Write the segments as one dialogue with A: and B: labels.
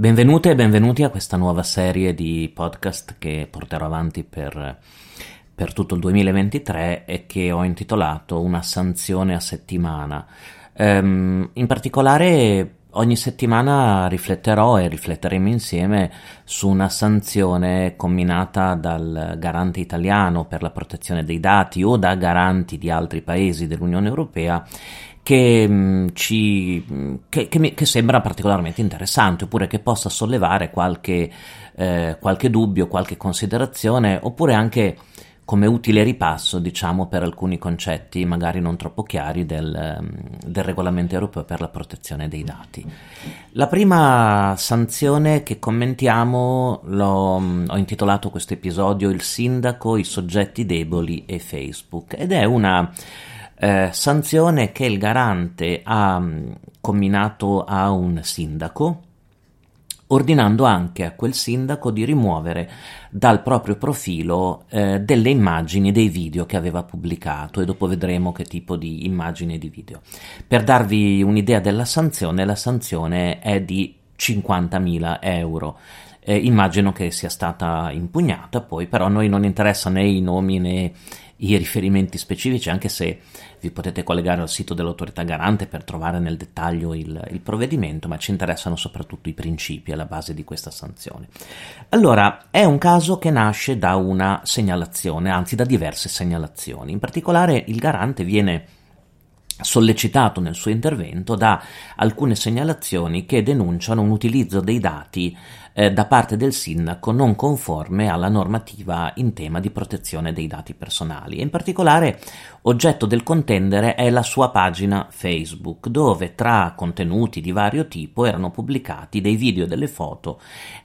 A: Benvenute e benvenuti a questa nuova serie di podcast che porterò avanti per, per tutto il 2023 e che ho intitolato Una sanzione a settimana. Um, in particolare ogni settimana rifletterò e rifletteremo insieme su una sanzione combinata dal garante italiano per la protezione dei dati o da garanti di altri paesi dell'Unione Europea che, mm, ci, mm, che, che, che, sembra particolarmente interessante oppure che possa sollevare qualche, eh, qualche dubbio, qualche considerazione oppure anche come utile ripasso, diciamo, per alcuni concetti magari non troppo chiari del, mm, del, regolamento europeo per la protezione dei dati. La prima sanzione che commentiamo ho intitolato questo episodio Il sindaco, i soggetti deboli e Facebook ed è una eh, sanzione che il garante ha mm, comminato a un sindaco ordinando anche a quel sindaco di rimuovere dal proprio profilo eh, delle immagini dei video che aveva pubblicato e dopo vedremo che tipo di immagini e di video. Per darvi un'idea della sanzione, la sanzione è di 50.000 euro. Eh, immagino che sia stata impugnata, poi però a noi non interessa né i nomi né i riferimenti specifici, anche se vi potete collegare al sito dell'autorità garante per trovare nel dettaglio il, il provvedimento, ma ci interessano soprattutto i principi alla base di questa sanzione. Allora, è un caso che nasce da una segnalazione, anzi da diverse segnalazioni. In particolare il garante viene sollecitato nel suo intervento da alcune segnalazioni che denunciano un utilizzo dei dati eh, da parte del sindaco non conforme alla normativa in tema di protezione dei dati personali. In particolare oggetto del contendere è la sua pagina Facebook dove tra contenuti di vario tipo erano pubblicati dei video e delle foto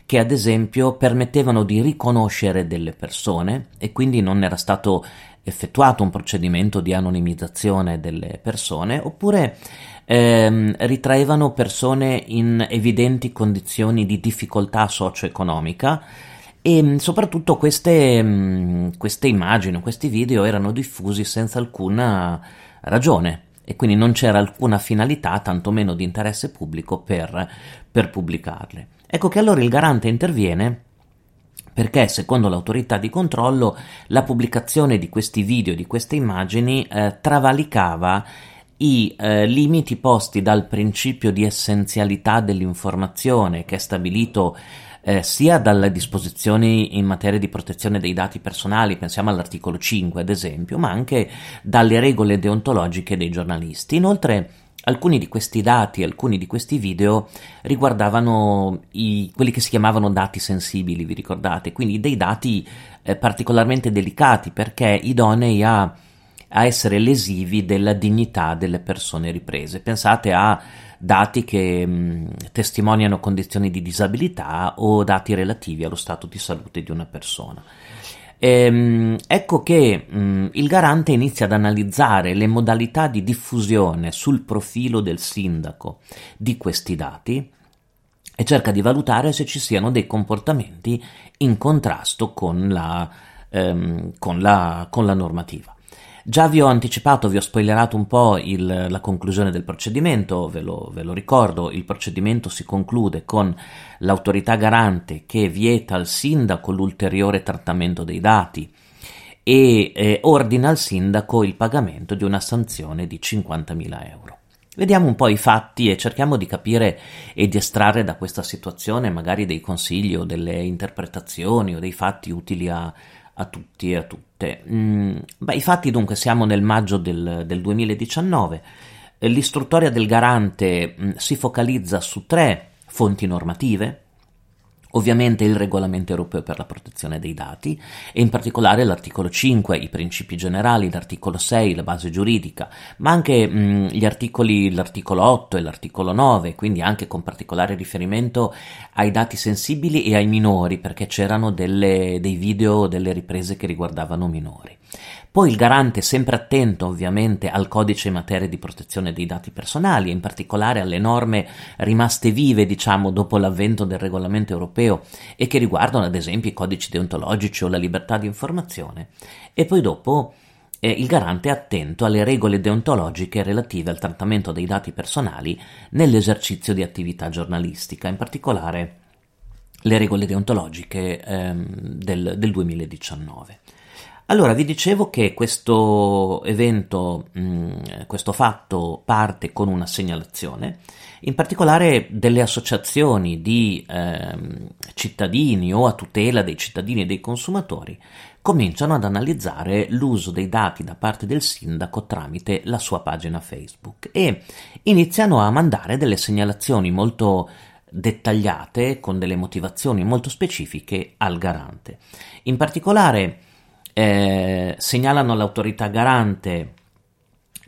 A: che ad esempio permettevano di riconoscere delle persone e quindi non era stato effettuato un procedimento di anonimizzazione delle persone oppure ehm, ritraevano persone in evidenti condizioni di difficoltà socio-economica e mm, soprattutto queste, mm, queste immagini, questi video erano diffusi senza alcuna ragione e quindi non c'era alcuna finalità, tantomeno di interesse pubblico, per, per pubblicarle. Ecco che allora il garante interviene perché secondo l'autorità di controllo la pubblicazione di questi video, di queste immagini, eh, travalicava i eh, limiti posti dal principio di essenzialità dell'informazione che è stabilito eh, sia dalle disposizioni in materia di protezione dei dati personali, pensiamo all'articolo 5 ad esempio, ma anche dalle regole deontologiche dei giornalisti. Inoltre Alcuni di questi dati, alcuni di questi video riguardavano i, quelli che si chiamavano dati sensibili, vi ricordate? Quindi dei dati eh, particolarmente delicati perché idonei a, a essere lesivi della dignità delle persone riprese. Pensate a dati che mh, testimoniano condizioni di disabilità o dati relativi allo stato di salute di una persona. Ehm, ecco che mh, mm, il garante inizia ad analizzare le modalità di diffusione sul profilo del sindaco di questi dati e cerca di valutare se ci siano dei comportamenti in contrasto con la, ehm, con la, con la normativa. Già vi ho anticipato, vi ho spoilerato un po' il, la conclusione del procedimento, ve lo, ve lo ricordo, il procedimento si conclude con l'autorità garante che vieta al sindaco l'ulteriore trattamento dei dati e eh, ordina al sindaco il pagamento di una sanzione di 50.000 euro. Vediamo un po' i fatti e cerchiamo di capire e di estrarre da questa situazione magari dei consigli o delle interpretazioni o dei fatti utili a, a tutti e a tutte. Mm, beh, infatti dunque siamo nel maggio del, del 2019, l'istruttoria del garante mm, si focalizza su tre fonti normative, Ovviamente il regolamento europeo per la protezione dei dati e in particolare l'articolo 5, i principi generali, l'articolo 6, la base giuridica, ma anche mh, gli articoli, l'articolo 8 e l'articolo 9, quindi anche con particolare riferimento ai dati sensibili e ai minori, perché c'erano delle, dei video, delle riprese che riguardavano minori. Poi il garante, sempre attento ovviamente al codice in materia di protezione dei dati personali, in particolare alle norme rimaste vive, diciamo, dopo l'avvento del regolamento europeo e che riguardano ad esempio i codici deontologici o la libertà di informazione. E poi dopo eh, il garante è attento alle regole deontologiche relative al trattamento dei dati personali nell'esercizio di attività giornalistica, in particolare le regole deontologiche ehm, del, del 2019. Allora, vi dicevo che questo evento, mh, questo fatto parte con una segnalazione, in particolare delle associazioni di eh, cittadini o a tutela dei cittadini e dei consumatori cominciano ad analizzare l'uso dei dati da parte del sindaco tramite la sua pagina Facebook e iniziano a mandare delle segnalazioni molto dettagliate con delle motivazioni molto specifiche al garante. In particolare eh, segnalano all'autorità garante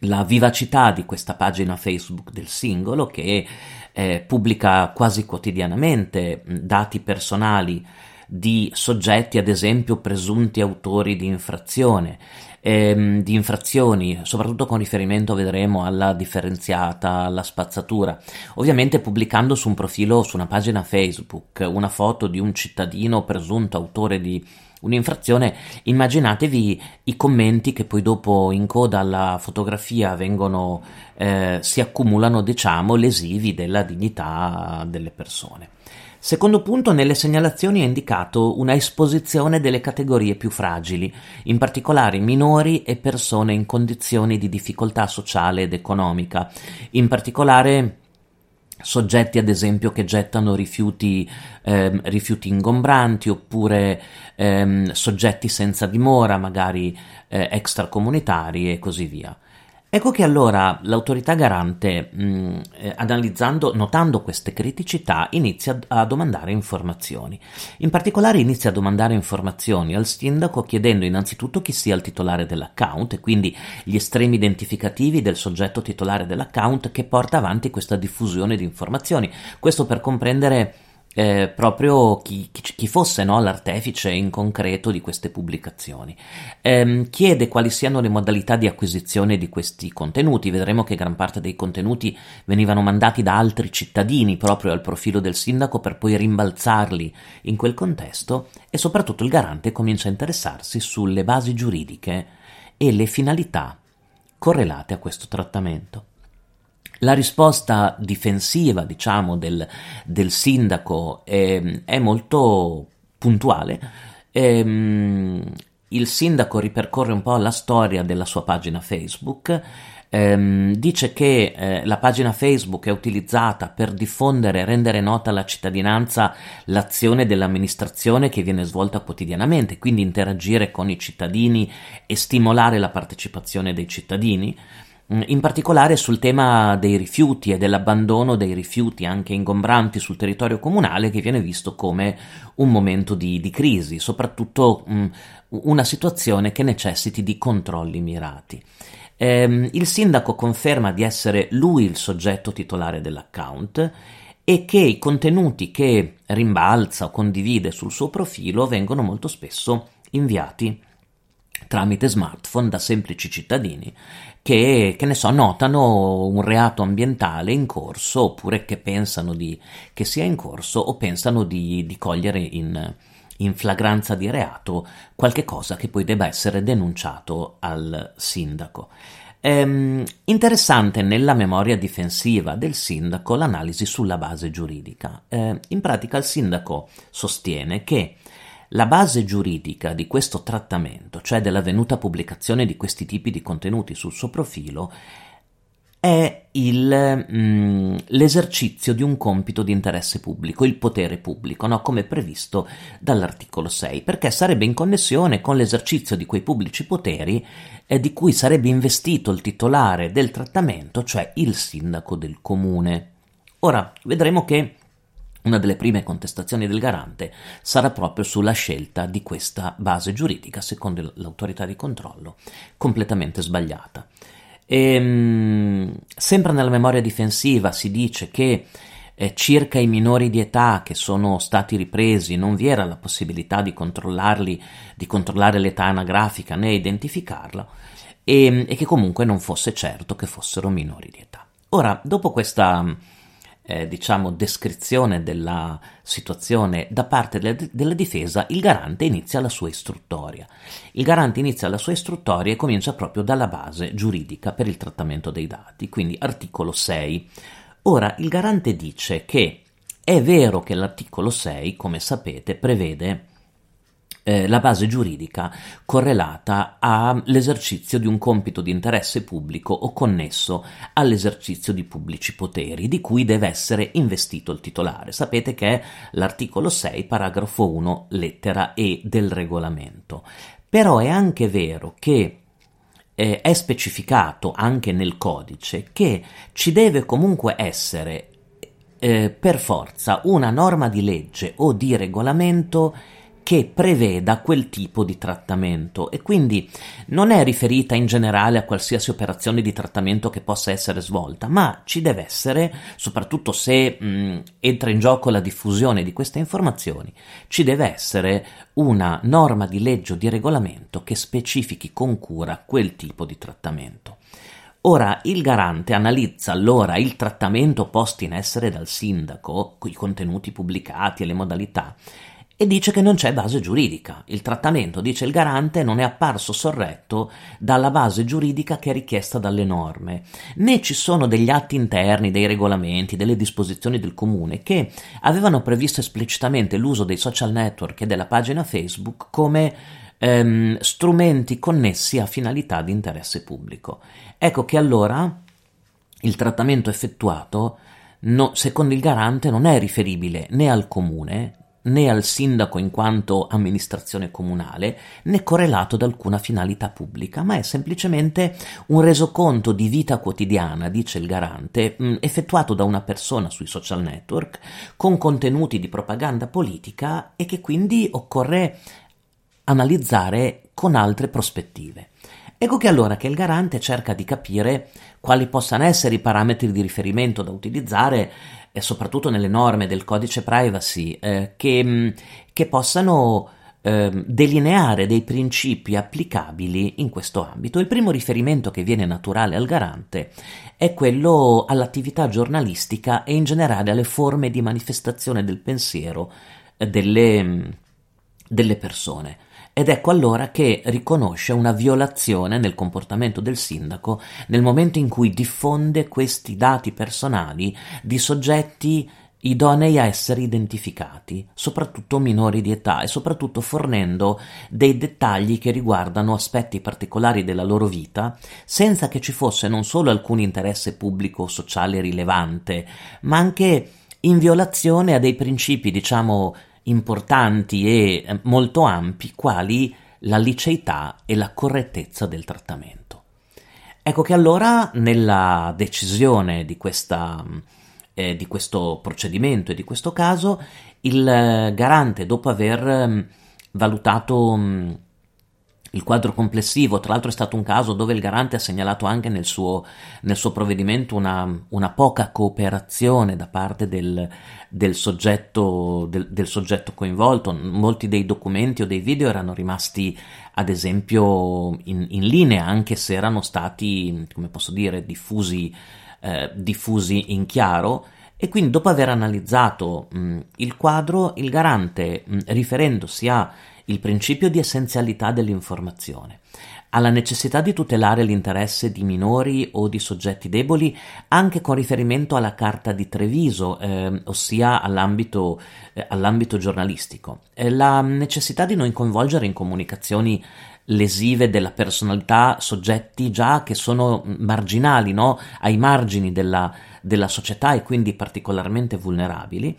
A: la vivacità di questa pagina Facebook del singolo che eh, pubblica quasi quotidianamente dati personali di soggetti, ad esempio, presunti autori di infrazione, ehm, di infrazioni, soprattutto con riferimento, vedremo, alla differenziata, alla spazzatura. Ovviamente pubblicando su un profilo, su una pagina Facebook, una foto di un cittadino presunto autore di un'infrazione, immaginatevi i commenti che poi dopo in coda alla fotografia vengono, eh, si accumulano, diciamo, lesivi della dignità delle persone. Secondo punto, nelle segnalazioni è indicato una esposizione delle categorie più fragili, in particolare minori e persone in condizioni di difficoltà sociale ed economica, in particolare soggetti ad esempio che gettano rifiuti, ehm, rifiuti ingombranti oppure ehm, soggetti senza dimora, magari eh, extracomunitari e così via. Ecco che allora l'autorità garante, mh, eh, analizzando, notando queste criticità, inizia a domandare informazioni. In particolare inizia a domandare informazioni al sindaco chiedendo innanzitutto chi sia il titolare dell'account e quindi gli estremi identificativi del soggetto titolare dell'account che porta avanti questa diffusione di informazioni. Questo per comprendere eh, proprio chi, chi, fosse no, l'artefice in concreto di queste pubblicazioni. Eh, chiede quali siano le modalità di acquisizione di questi contenuti. Vedremo che gran parte dei contenuti venivano mandati da altri cittadini proprio al profilo del sindaco per poi rimbalzarli in quel contesto e soprattutto il garante comincia a interessarsi sulle basi giuridiche e le finalità correlate a questo trattamento. La risposta difensiva, diciamo, del, del sindaco è, è, molto puntuale. Ehm, il sindaco ripercorre un po' la storia della sua pagina Facebook. Ehm, dice che eh, la pagina Facebook è utilizzata per diffondere e rendere nota alla cittadinanza l'azione dell'amministrazione che viene svolta quotidianamente, quindi interagire con i cittadini e stimolare la partecipazione dei cittadini. Mm, in particolare sul tema dei rifiuti e dell'abbandono dei rifiuti anche ingombranti sul territorio comunale che viene visto come un momento di, di crisi, soprattutto mh, mm, una situazione che necessiti di controlli mirati. Ehm, il sindaco conferma di essere lui il soggetto titolare dell'account e che i contenuti che rimbalza o condivide sul suo profilo vengono molto spesso inviati tramite smartphone da semplici cittadini che, che ne so, notano un reato ambientale in corso oppure che pensano di, che sia in corso o pensano di, di cogliere in, in flagranza di reato qualche cosa che poi debba essere denunciato al sindaco. Ehm, interessante nella memoria difensiva del sindaco l'analisi sulla base giuridica. Eh, in pratica il sindaco sostiene che la base giuridica di questo trattamento, cioè della venuta pubblicazione di questi tipi di contenuti sul suo profilo, è il, mm, l'esercizio di un compito di interesse pubblico, il potere pubblico, no? come previsto dall'articolo 6, perché sarebbe in connessione con l'esercizio di quei pubblici poteri eh, di cui sarebbe investito il titolare del trattamento, cioè il sindaco del comune. Ora vedremo che una delle prime contestazioni del garante sarà proprio sulla scelta di questa base giuridica, secondo l'autorità di controllo, completamente sbagliata. E, ehm, sempre nella memoria difensiva si dice che eh, circa i minori di età che sono stati ripresi non vi era la possibilità di controllarli, di controllare l'età anagrafica né identificarla e, e che comunque non fosse certo che fossero minori di età. Ora, dopo questa eh, diciamo, descrizione della situazione da parte della, della, difesa, il garante inizia la sua istruttoria. Il garante inizia la sua istruttoria e comincia proprio dalla base giuridica per il trattamento dei dati, quindi articolo 6. Ora, il garante dice che È vero che l'articolo 6, come sapete, prevede eh, la base giuridica correlata all'esercizio di un compito di interesse pubblico o connesso all'esercizio di pubblici poteri, di cui deve essere investito il titolare. Sapete che è l'articolo 6, paragrafo 1, lettera E del regolamento. Però è anche vero che eh, è specificato anche nel codice che ci deve comunque essere eh, per forza una norma di legge o di regolamento che preveda quel tipo di trattamento e quindi non è riferita in generale a qualsiasi operazione di trattamento che possa essere svolta, ma ci deve essere, soprattutto se mh, entra in gioco la diffusione di queste informazioni, ci deve essere una norma di legge o di regolamento che specifichi con cura quel tipo di trattamento. Ora il garante analizza allora il trattamento posto in essere dal sindaco, i contenuti pubblicati e le modalità, e dice che non c'è base giuridica. Il trattamento, dice il garante, non è apparso sorretto dalla base giuridica che è richiesta dalle norme, né ci sono degli atti interni, dei regolamenti, delle disposizioni del comune che avevano previsto esplicitamente l'uso dei social network e della pagina Facebook come ehm, strumenti connessi a finalità di interesse pubblico. Ecco che allora il trattamento effettuato No, secondo il garante non è riferibile né al comune né al sindaco in quanto amministrazione comunale, né correlato ad alcuna finalità pubblica, ma è semplicemente un resoconto di vita quotidiana, dice il garante, mm, effettuato da una persona sui social network con contenuti di propaganda politica e che quindi occorre analizzare con altre prospettive. Ecco che allora che il garante cerca di capire quali possano essere i parametri di riferimento da utilizzare e soprattutto nelle norme del codice privacy eh, che, mm, che, possano eh, delineare dei principi applicabili in questo ambito. Il primo riferimento che viene naturale al garante è quello all'attività giornalistica e in generale alle forme di manifestazione del pensiero eh, delle, mm, delle persone. Ed ecco allora che riconosce una violazione nel comportamento del sindaco nel momento in cui diffonde questi dati personali di soggetti idonei a essere identificati, soprattutto minori di età e soprattutto fornendo dei dettagli che riguardano aspetti particolari della loro vita, senza che ci fosse non solo alcun interesse pubblico o sociale rilevante, ma anche in violazione a dei principi, diciamo, importanti e eh, molto ampi quali la liceità e la correttezza del trattamento. Ecco che allora nella decisione di, questa, eh, di questo procedimento e di questo caso il eh, garante dopo aver mm, valutato mm, il quadro complessivo, tra l'altro è stato un caso dove il garante ha segnalato anche nel suo, nel suo provvedimento una, una, poca cooperazione da parte del, del, soggetto, del, del, soggetto, coinvolto. Molti dei documenti o dei video erano rimasti, ad esempio, in, in linea, anche se erano stati, come posso dire, diffusi, eh, diffusi in chiaro. E quindi, dopo aver analizzato mh, il quadro, il garante, mh, riferendosi a il principio di essenzialità dell'informazione, alla necessità di tutelare l'interesse di minori o di soggetti deboli anche con riferimento alla Carta di Treviso, eh, ossia all'ambito, eh, all'ambito giornalistico, eh, la necessità di non coinvolgere in comunicazioni lesive della personalità soggetti già che sono marginali, no? ai margini della, della società e quindi particolarmente vulnerabili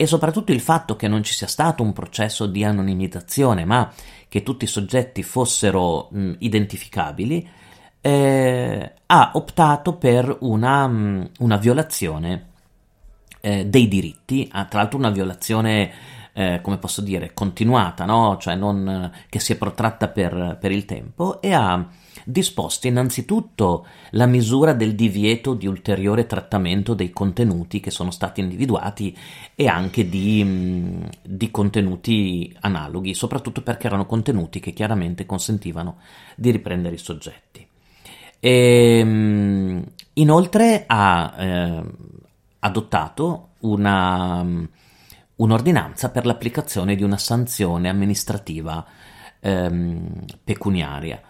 A: e soprattutto il fatto che non ci sia stato un processo di anonimizzazione, ma che tutti i soggetti fossero mh, identificabili, eh, ha optato per una, mh, una violazione eh, dei diritti, ah, tra l'altro una violazione, eh, come posso dire, continuata, no? cioè non, che si è protratta per, per il tempo, e ha disposto innanzitutto la misura del divieto di ulteriore trattamento dei contenuti che sono stati individuati e anche di, mm, di contenuti analoghi, soprattutto perché erano contenuti che chiaramente consentivano di riprendere i soggetti. E, mm, inoltre ha eh, adottato una, mm, un'ordinanza per l'applicazione di una sanzione amministrativa ehm, pecuniaria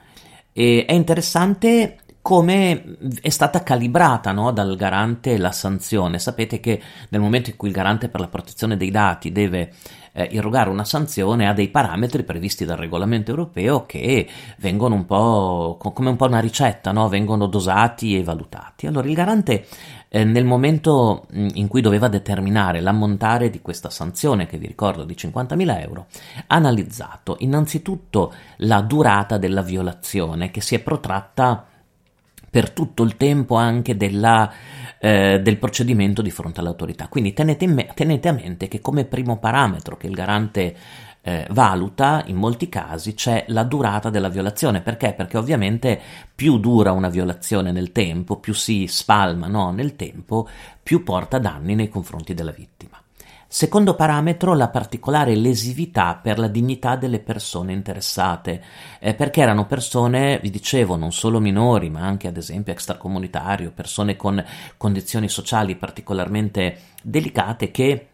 A: e è interessante come è stata calibrata no, dal garante la sanzione. Sapete che nel momento in cui il garante per la protezione dei dati deve eh, irrogare una sanzione ha dei parametri previsti dal regolamento europeo che vengono un po' come un po' una ricetta, no? vengono dosati e valutati. Allora il garante eh, nel momento mm, in cui doveva determinare l'ammontare di questa sanzione, che vi ricordo di 50.000 euro, ha analizzato innanzitutto la durata della violazione che si è protratta per tutto il tempo anche della, eh, del procedimento di fronte all'autorità. Quindi tenete, me- tenete, a mente che come primo parametro che il garante eh, valuta in molti casi c'è la durata della violazione. Perché? Perché ovviamente più dura una violazione nel tempo, più si spalma no, nel tempo, più porta danni nei confronti della vittima. Secondo parametro, la particolare lesività per la dignità delle persone interessate, eh, perché erano persone, vi dicevo, non solo minori, ma anche ad esempio extracomunitario, persone con condizioni sociali particolarmente delicate che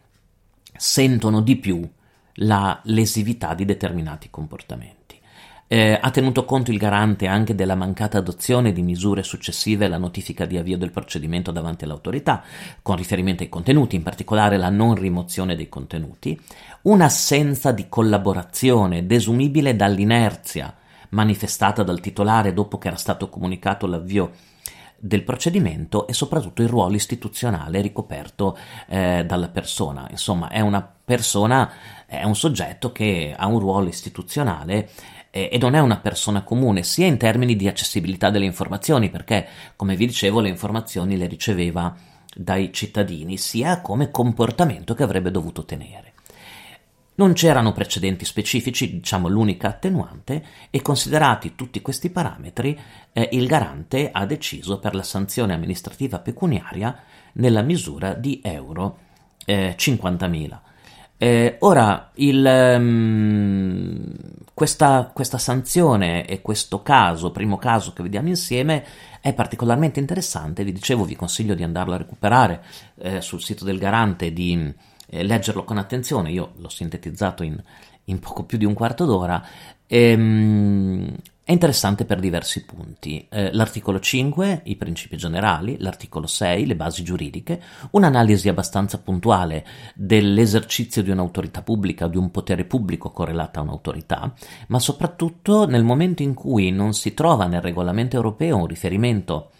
A: sentono di più la lesività di determinati comportamenti. Eh, ha tenuto conto il garante anche della mancata adozione di misure successive alla notifica di avvio del procedimento davanti all'autorità, con riferimento ai contenuti, in particolare la non rimozione dei contenuti, un'assenza di collaborazione desumibile dall'inerzia manifestata dal titolare dopo che era stato comunicato l'avvio del procedimento e soprattutto il ruolo istituzionale ricoperto eh, dalla persona. Insomma, è una persona, è un soggetto che ha un ruolo istituzionale e non è una persona comune, sia in termini di accessibilità delle informazioni, perché, come vi dicevo, le informazioni le riceveva dai cittadini, sia come comportamento che avrebbe dovuto tenere. Non c'erano precedenti specifici, diciamo l'unica attenuante, e considerati tutti questi parametri, eh, il garante ha deciso per la sanzione amministrativa pecuniaria nella misura di euro eh, 50.000. Eh, ora, il, um, questa, questa, sanzione e questo caso, primo caso che vediamo insieme, è particolarmente interessante. Vi dicevo, vi consiglio di andarlo a recuperare eh, sul sito del garante, di eh, leggerlo con attenzione. Io l'ho sintetizzato in, in poco più di un quarto d'ora. Ehm, è interessante per diversi punti. Eh, l'articolo 5, i principi generali, l'articolo 6, le basi giuridiche, un'analisi abbastanza puntuale dell'esercizio di un'autorità pubblica di un potere pubblico correlata a un'autorità, ma soprattutto nel momento in cui non si trova nel regolamento europeo un riferimento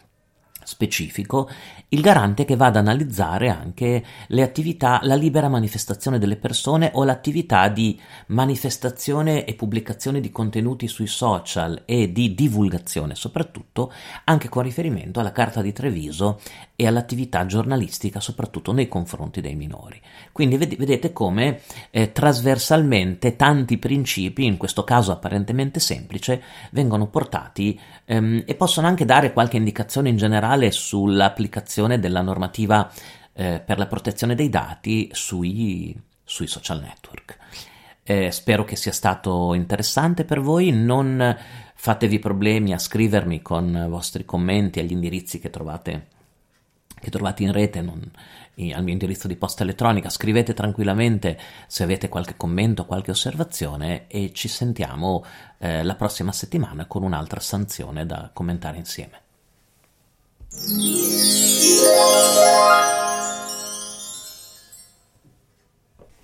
A: specifico, il garante che va ad analizzare anche le attività, la libera manifestazione delle persone o l'attività di manifestazione e pubblicazione di contenuti sui social e di divulgazione, soprattutto anche con riferimento alla Carta di Treviso e all'attività giornalistica, soprattutto nei confronti dei minori. Quindi vedete come eh, trasversalmente tanti principi, in questo caso apparentemente semplice, vengono portati ehm, e possono anche dare qualche indicazione in generale sull'applicazione della normativa eh, per la protezione dei dati sui, sui social network. Eh, spero che sia stato interessante per voi, non fatevi problemi a scrivermi con i vostri commenti agli indirizzi che trovate che trovate in rete non, al mio indirizzo di posta elettronica. Scrivete tranquillamente se avete qualche commento, qualche osservazione e ci sentiamo eh, la prossima settimana con un'altra sanzione da commentare insieme.